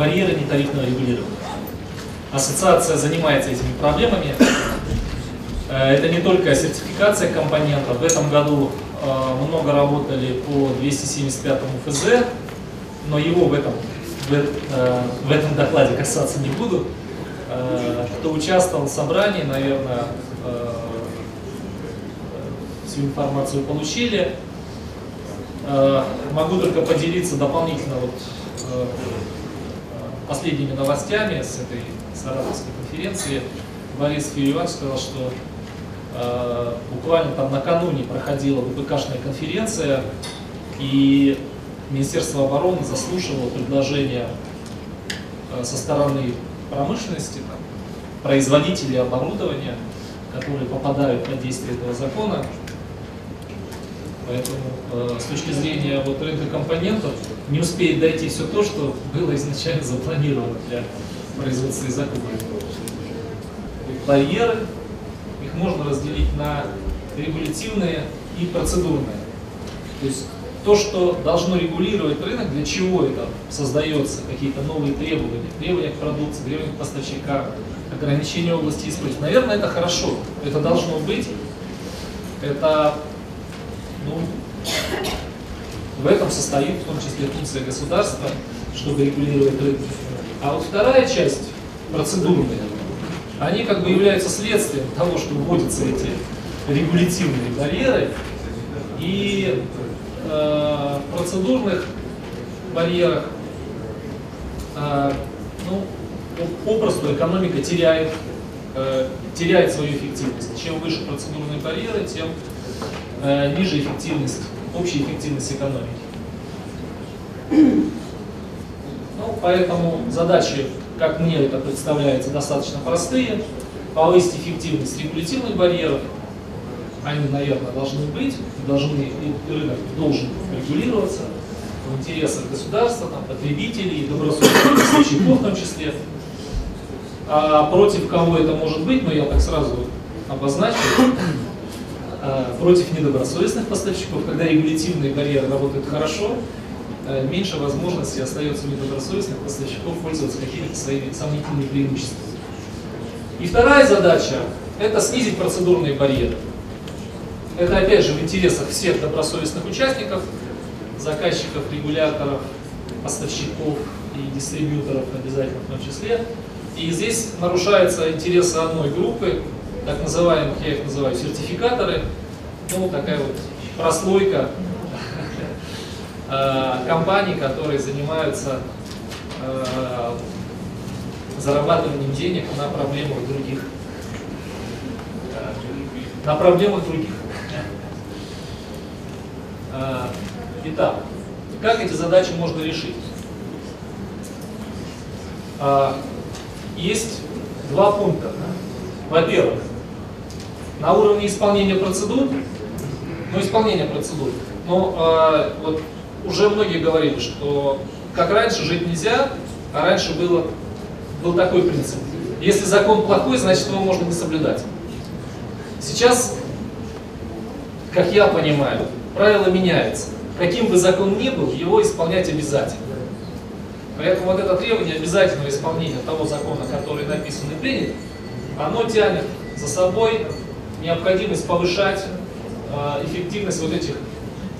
барьеры нетарифного регулирования. Ассоциация занимается этими проблемами. Э, это не только сертификация компонентов. В этом году э, много работали по 275 ФЗ, но его в этом, в, э, в этом докладе касаться не буду. Кто участвовал в собрании, наверное, всю информацию получили. Могу только поделиться дополнительно вот последними новостями с этой Саратовской конференции. Борис Юрий сказал, что э, буквально там накануне проходила ВПКшная конференция, и Министерство обороны заслушивало предложения э, со стороны промышленности, там, производителей оборудования, которые попадают под действие этого закона. Поэтому э, с точки зрения вот, рынка компонентов не успеет дойти все то, что было изначально запланировано для производства и закупки. Барьеры, их можно разделить на регулятивные и процедурные. То есть то, что должно регулировать рынок, для чего это создается, какие-то новые требования, требования к продукции, требования к поставщикам, ограничения области использования. Наверное, это хорошо, это должно быть. Это, ну, в этом состоит в том числе функция государства, чтобы регулировать рынок. А вот вторая часть, процедурная, они как бы являются следствием того, что вводятся эти регулятивные барьеры и э, процедурных барьерах э, ну, попросту экономика теряет, э, теряет свою эффективность. Чем выше процедурные барьеры, тем ниже эффективность, общая эффективность экономики. Ну, поэтому задачи, как мне это представляется, достаточно простые. Повысить эффективность регулятивных барьеров, они, наверное, должны быть, должны, и рынок должен регулироваться в интересах государства, там, потребителей, добросовестных в том числе. А против кого это может быть, но я так сразу обозначу, против недобросовестных поставщиков, когда регулятивные барьеры работают хорошо, Э, меньше возможностей остается недобросовестных поставщиков пользоваться какими-то своими сомнительными преимуществами. И вторая задача – это снизить процедурные барьеры. Это опять же в интересах всех добросовестных участников, заказчиков, регуляторов, поставщиков и дистрибьюторов обязательно в том числе. И здесь нарушаются интересы одной группы, так называемых, я их называю сертификаторы, ну такая вот прослойка Э, компаний, которые занимаются э, зарабатыванием денег на проблемах других. Э, на проблемах других. Итак, как эти задачи можно решить? Есть два пункта. Во-первых, на уровне исполнения процедур, ну, исполнение процедур, но вот уже многие говорили, что как раньше жить нельзя, а раньше было, был такой принцип. Если закон плохой, значит его можно не соблюдать. Сейчас, как я понимаю, правило меняется. Каким бы закон ни был, его исполнять обязательно. Поэтому вот это требование обязательного исполнения того закона, который написан и принят, оно тянет за собой необходимость повышать э, эффективность вот этих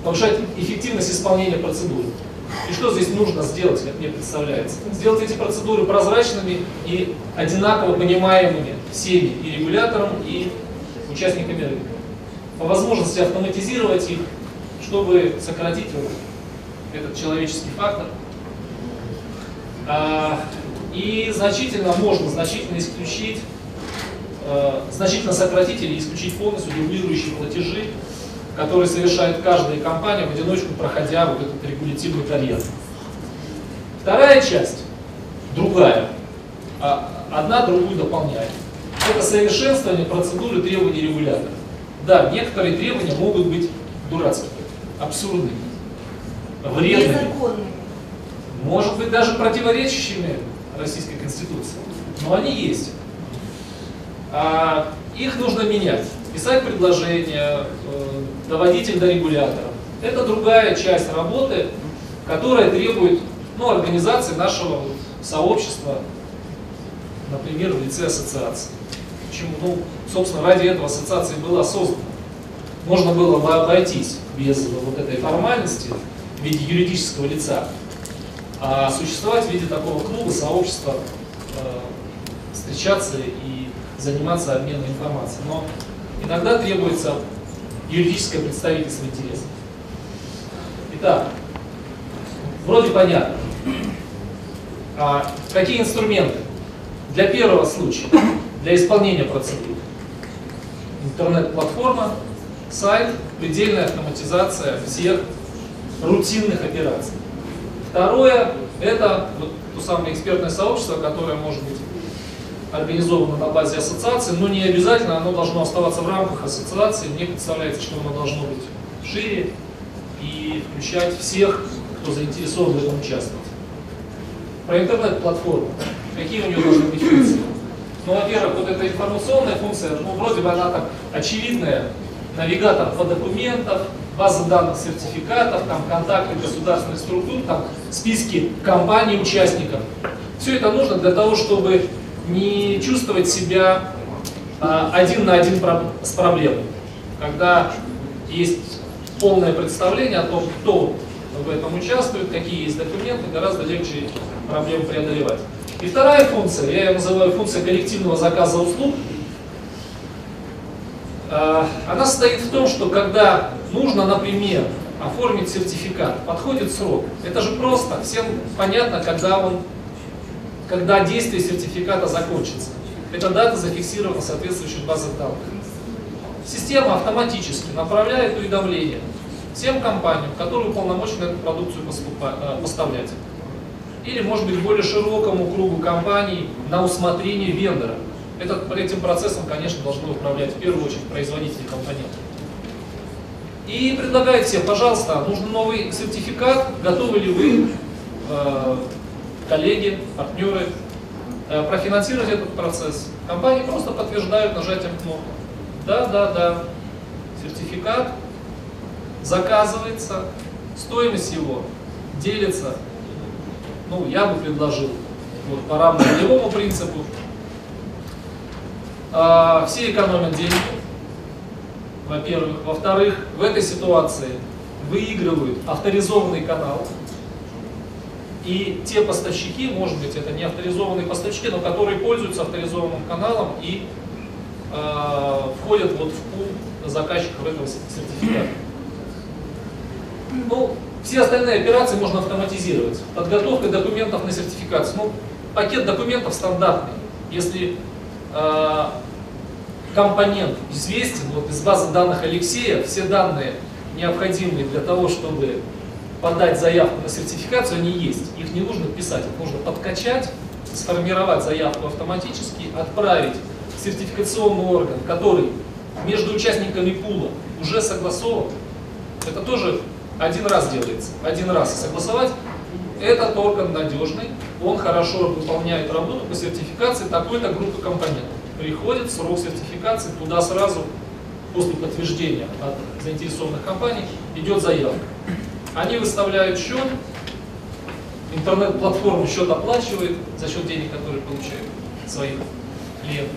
повышать эффективность исполнения процедуры. И что здесь нужно сделать, как мне представляется? Сделать эти процедуры прозрачными и одинаково понимаемыми всеми и регулятором, и участниками рынка. По возможности автоматизировать их, чтобы сократить вот этот человеческий фактор. А, и значительно можно значительно исключить, значительно сократить или исключить полностью дублирующие платежи который совершает каждая компания в одиночку, проходя вот этот регулятивный карьер. Вторая часть, другая, а одна другую дополняет. Это совершенствование процедуры требований регулятора. Да, некоторые требования могут быть дурацкими, абсурдными, вредными. Незаконными. Может быть, даже противоречащими Российской Конституции. Но они есть. А, их нужно менять писать предложения, э, доводить их до регулятора. Это другая часть работы, которая требует ну, организации нашего сообщество, например, в лице ассоциации. Почему? Ну, собственно, ради этого ассоциация была создана. Можно было бы обойтись без вот этой формальности в виде юридического лица, а существовать в виде такого клуба, сообщества, э, встречаться и заниматься обменом информацией. Но иногда требуется юридическое представительство интересов. Итак, вроде понятно. А какие инструменты? Для первого случая, для исполнения процедуры. Интернет-платформа, сайт, предельная автоматизация всех рутинных операций. Второе, это вот то самое экспертное сообщество, которое может быть организовано на базе ассоциации, но не обязательно оно должно оставаться в рамках ассоциации. Мне представляется, что оно должно быть шире и включать всех, кто заинтересован в этом участвовать. Про интернет-платформу. Какие у нее должны быть функции? Ну, во-первых, вот эта информационная функция, ну, вроде бы она так очевидная. Навигатор по документам, база данных сертификатов, там контакты государственных структур, там списки компаний, участников. Все это нужно для того, чтобы не чувствовать себя а, один на один с проблемой. Когда есть полное представление о том, кто в этом участвует, какие есть документы, гораздо легче проблему преодолевать. И вторая функция, я ее называю функция коллективного заказа услуг, а, она состоит в том, что когда нужно, например, оформить сертификат, подходит срок. Это же просто, всем понятно, когда он когда действие сертификата закончится. Эта дата зафиксирована в соответствующих базах данных. Система автоматически направляет уведомления всем компаниям, которые уполномочены эту продукцию э, поставлять. Или, может быть, более широкому кругу компаний на усмотрение вендора. Этот, этим процессом, конечно, должны управлять в первую очередь производители компонентов. И предлагает всем, пожалуйста, нужен новый сертификат, готовы ли вы э, коллеги, партнеры, э, профинансировать этот процесс. Компании просто подтверждают нажатием кнопки. Да, да, да, сертификат заказывается, стоимость его делится, ну, я бы предложил, вот, по равному принципу. А, все экономят деньги, во-первых. Во-вторых, в этой ситуации выигрывают авторизованный канал, и те поставщики, может быть, это не авторизованные поставщики, но которые пользуются авторизованным каналом и э, входят вот в пул заказчиков этого сертификата. Ну, все остальные операции можно автоматизировать. Подготовка документов на сертификацию. Ну, пакет документов стандартный. Если э, компонент известен, вот из базы данных Алексея, все данные необходимые для того, чтобы подать заявку на сертификацию, они есть. Их не нужно писать, их нужно подкачать, сформировать заявку автоматически, отправить в сертификационный орган, который между участниками пула уже согласован. Это тоже один раз делается, один раз согласовать. Этот орган надежный, он хорошо выполняет работу по сертификации такой-то группы компонентов. Приходит срок сертификации, туда сразу после подтверждения от заинтересованных компаний идет заявка. Они выставляют счет, интернет-платформа счет оплачивает за счет денег, которые получают своих клиентов.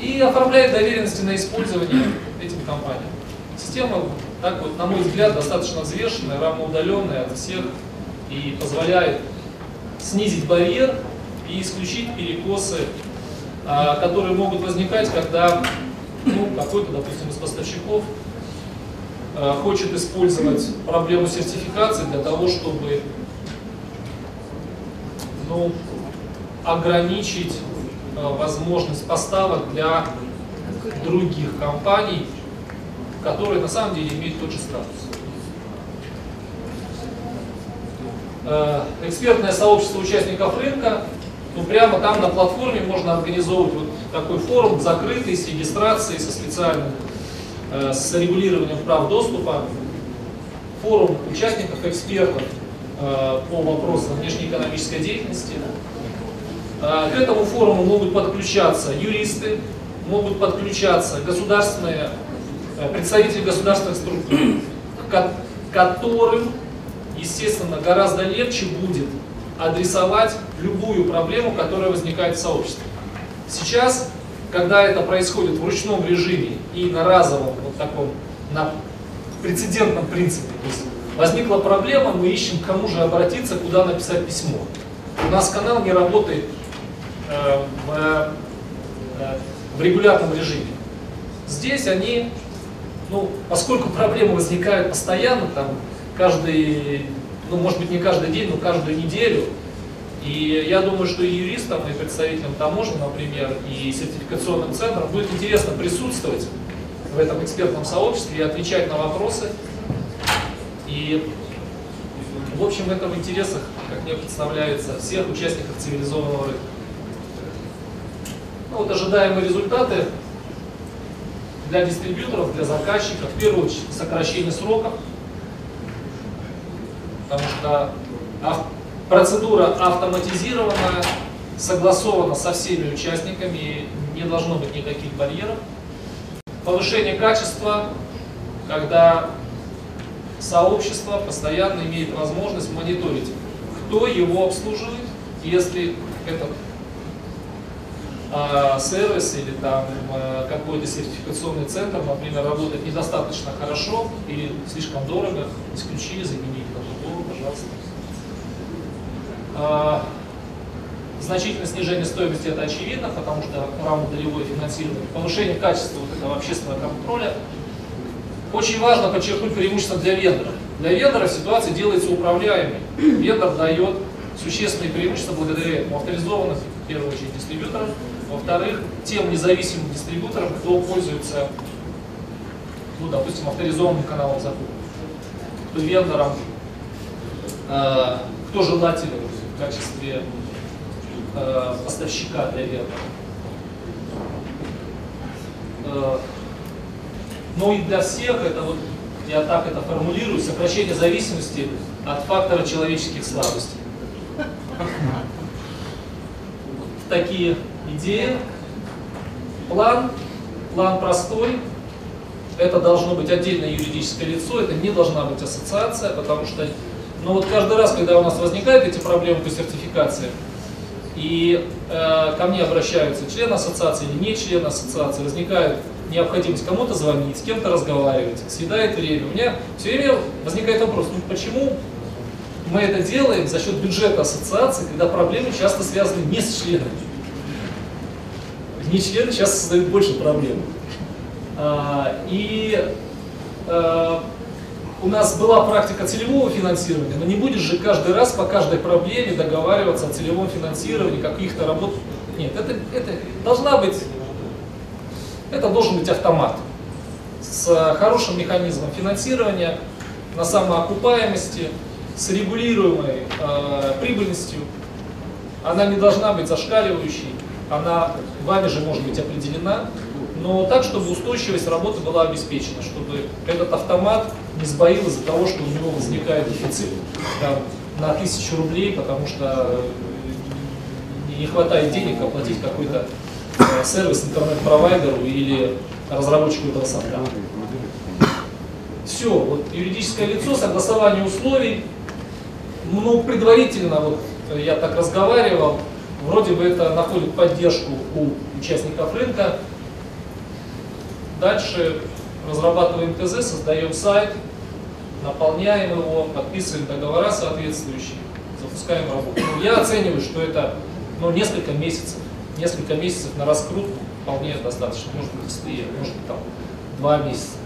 И оформляет доверенности на использование этим компаниям. Система, так вот, на мой взгляд, достаточно взвешенная, равноудаленная от всех и позволяет снизить барьер и исключить перекосы, а, которые могут возникать, когда ну, какой-то, допустим, из поставщиков хочет использовать проблему сертификации для того, чтобы ну, ограничить э, возможность поставок для других компаний, которые на самом деле имеют тот же статус. Э, экспертное сообщество участников рынка, ну прямо там на платформе можно организовывать вот такой форум закрытый с регистрацией, со специальным Э, с регулированием прав доступа, форум участников, экспертов э, по вопросам внешнеэкономической деятельности. Э, к этому форуму могут подключаться юристы, могут подключаться государственные, представители государственных структур, которым, естественно, гораздо легче будет адресовать любую проблему, которая возникает в сообществе. Сейчас, когда это происходит в ручном режиме и на разовом, вот таком, на прецедентном принципе, то есть возникла проблема, мы ищем, кому же обратиться, куда написать письмо. У нас канал не работает э, в, э, в регулярном режиме. Здесь они, ну, поскольку проблемы возникают постоянно, там, каждый, ну, может быть, не каждый день, но каждую неделю, и я думаю, что и юристам, и представителям таможни, например, и сертификационным центрам будет интересно присутствовать в этом экспертном сообществе и отвечать на вопросы. И, в общем, это в интересах, как мне представляется, всех участников цивилизованного рынка. Ну, вот ожидаемые результаты для дистрибьюторов, для заказчиков, в первую очередь сокращение сроков, потому что процедура автоматизированная, согласована со всеми участниками, не должно быть никаких барьеров. Повышение качества, когда сообщество постоянно имеет возможность мониторить, кто его обслуживает, если этот э, сервис или там э, какой-то сертификационный центр, например, работает недостаточно хорошо или слишком дорого, исключили, заменили на другого, пожалуйста. Э, значительное снижение стоимости это очевидно, потому что равнодолевое финансирование, повышение качества вот этого общественного контроля. Очень важно подчеркнуть преимущество для вендора. Для вендора ситуация делается управляемой. Вендор дает существенные преимущества благодаря этому авторизованных, в первую очередь, дистрибьюторов, во-вторых, тем независимым дистрибьюторам, кто пользуется, ну, допустим, авторизованным каналом закупок, кто вендором, э, кто желателен качестве э, поставщика для вендора. Э, но и для всех это вот, я так это формулирую, сокращение зависимости от фактора человеческих слабостей. Такие идеи. План, план простой. Это должно быть отдельное юридическое лицо, это не должна быть ассоциация, потому что ну вот каждый раз, когда у нас возникают эти проблемы по сертификации, и э, ко мне обращаются члены ассоциации или не члены ассоциации, возникает необходимость кому-то звонить, с кем-то разговаривать, съедает время. У меня все время возникает вопрос, ну почему мы это делаем за счет бюджета ассоциации, когда проблемы часто связаны не с членами. Не члены часто создают больше проблем. А, и а, у нас была практика целевого финансирования, но не будешь же каждый раз по каждой проблеме договариваться о целевом финансировании, каких-то работ. Нет, это, это должна быть, это должен быть автомат с хорошим механизмом финансирования, на самоокупаемости, с регулируемой э, прибыльностью. Она не должна быть зашкаливающей, она вами же может быть определена, но так, чтобы устойчивость работы была обеспечена, чтобы этот автомат не сбоил из-за того, что у него возникает дефицит там, на тысячу рублей, потому что э, не хватает денег оплатить какой-то э, сервис интернет-провайдеру или разработчику этого софта. Все, вот юридическое лицо, согласование условий, ну, предварительно, вот я так разговаривал, вроде бы это находит поддержку у участников рынка. Дальше разрабатываем ТЗ, создаем сайт, наполняем его, подписываем договора соответствующие, запускаем работу. Ну, я оцениваю, что это ну, несколько месяцев. Несколько месяцев на раскрутку вполне достаточно. Может быть быстрее, может быть там два месяца.